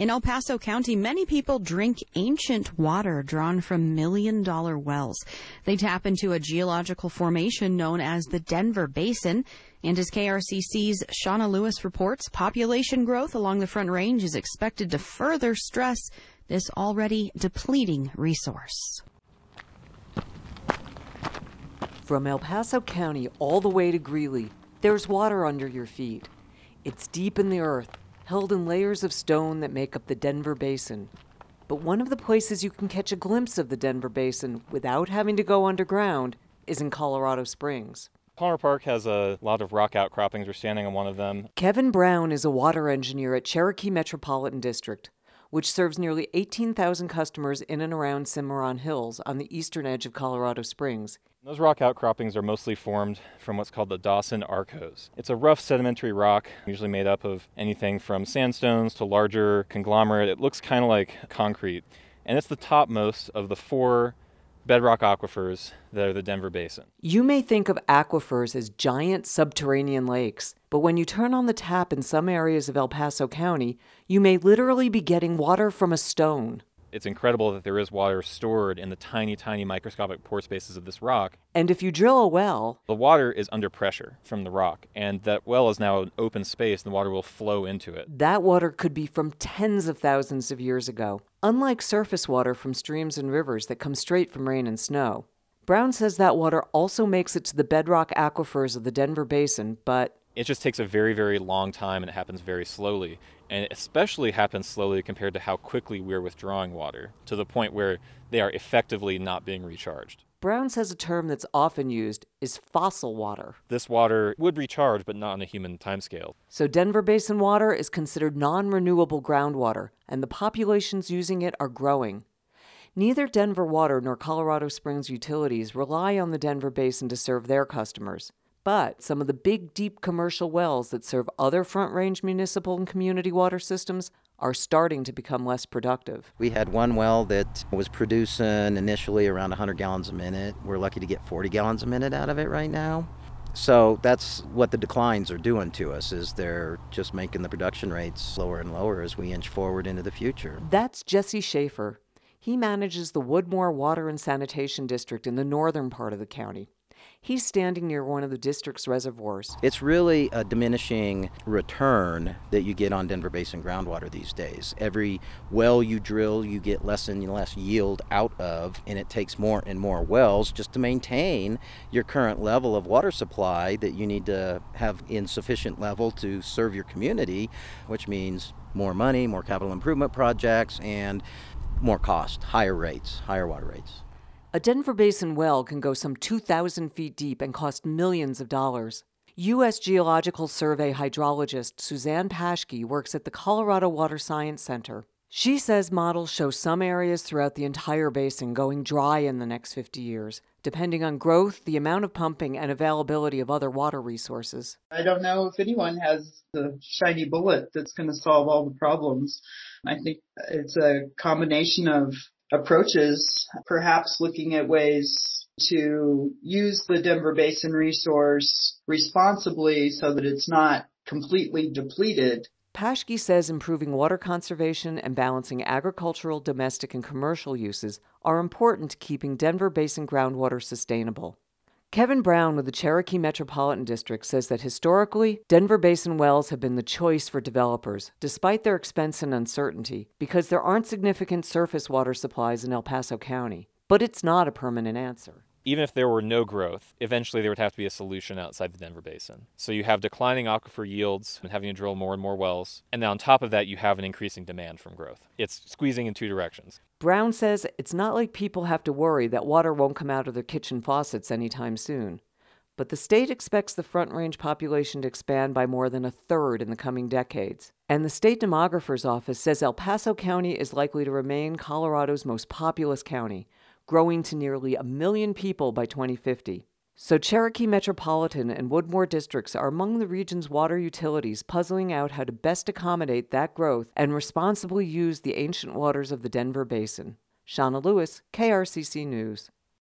In El Paso County, many people drink ancient water drawn from million dollar wells. They tap into a geological formation known as the Denver Basin. And as KRCC's Shanna Lewis reports, population growth along the Front Range is expected to further stress this already depleting resource. From El Paso County all the way to Greeley, there's water under your feet. It's deep in the earth held in layers of stone that make up the Denver Basin. But one of the places you can catch a glimpse of the Denver Basin without having to go underground is in Colorado Springs. Palmer Park has a lot of rock outcroppings. We're standing on one of them. Kevin Brown is a water engineer at Cherokee Metropolitan District, which serves nearly 18,000 customers in and around Cimarron Hills on the eastern edge of Colorado Springs. Those rock outcroppings are mostly formed from what's called the Dawson Arkose. It's a rough sedimentary rock, usually made up of anything from sandstones to larger conglomerate. It looks kind of like concrete, and it's the topmost of the four bedrock aquifers that are the Denver Basin. You may think of aquifers as giant subterranean lakes, but when you turn on the tap in some areas of El Paso County, you may literally be getting water from a stone it's incredible that there is water stored in the tiny, tiny microscopic pore spaces of this rock. And if you drill a well, the water is under pressure from the rock, and that well is now an open space, and the water will flow into it. That water could be from tens of thousands of years ago, unlike surface water from streams and rivers that come straight from rain and snow. Brown says that water also makes it to the bedrock aquifers of the Denver Basin, but it just takes a very, very long time and it happens very slowly. And it especially happens slowly compared to how quickly we're withdrawing water, to the point where they are effectively not being recharged. Brown says a term that's often used is fossil water. This water would recharge, but not on a human timescale. So, Denver Basin water is considered non renewable groundwater, and the populations using it are growing. Neither Denver Water nor Colorado Springs Utilities rely on the Denver Basin to serve their customers. But some of the big, deep commercial wells that serve other Front Range municipal and community water systems are starting to become less productive. We had one well that was producing initially around 100 gallons a minute. We're lucky to get 40 gallons a minute out of it right now. So that's what the declines are doing to us is they're just making the production rates lower and lower as we inch forward into the future. That's Jesse Shaffer. He manages the Woodmoor Water and Sanitation District in the northern part of the county. He's standing near one of the district's reservoirs. It's really a diminishing return that you get on Denver Basin groundwater these days. Every well you drill, you get less and less yield out of, and it takes more and more wells just to maintain your current level of water supply that you need to have in sufficient level to serve your community, which means more money, more capital improvement projects, and more cost, higher rates, higher water rates. A Denver Basin well can go some 2,000 feet deep and cost millions of dollars. U.S. Geological Survey hydrologist Suzanne Paschke works at the Colorado Water Science Center. She says models show some areas throughout the entire basin going dry in the next 50 years, depending on growth, the amount of pumping, and availability of other water resources. I don't know if anyone has the shiny bullet that's going to solve all the problems. I think it's a combination of approaches, perhaps looking at ways to use the Denver Basin resource responsibly so that it's not completely depleted. Paschke says improving water conservation and balancing agricultural, domestic, and commercial uses are important to keeping Denver Basin groundwater sustainable. Kevin Brown with the Cherokee Metropolitan District says that historically, Denver Basin wells have been the choice for developers, despite their expense and uncertainty, because there aren't significant surface water supplies in El Paso County. But it's not a permanent answer even if there were no growth, eventually there would have to be a solution outside the Denver Basin. So you have declining aquifer yields and having to drill more and more wells. And then on top of that, you have an increasing demand from growth. It's squeezing in two directions. Brown says it's not like people have to worry that water won't come out of their kitchen faucets anytime soon. But the state expects the Front Range population to expand by more than a third in the coming decades. And the state demographer's office says El Paso County is likely to remain Colorado's most populous county growing to nearly a million people by 2050. So, Cherokee Metropolitan and Woodmoor districts are among the region's water utilities puzzling out how to best accommodate that growth and responsibly use the ancient waters of the Denver Basin. Shanna Lewis, KRCC News.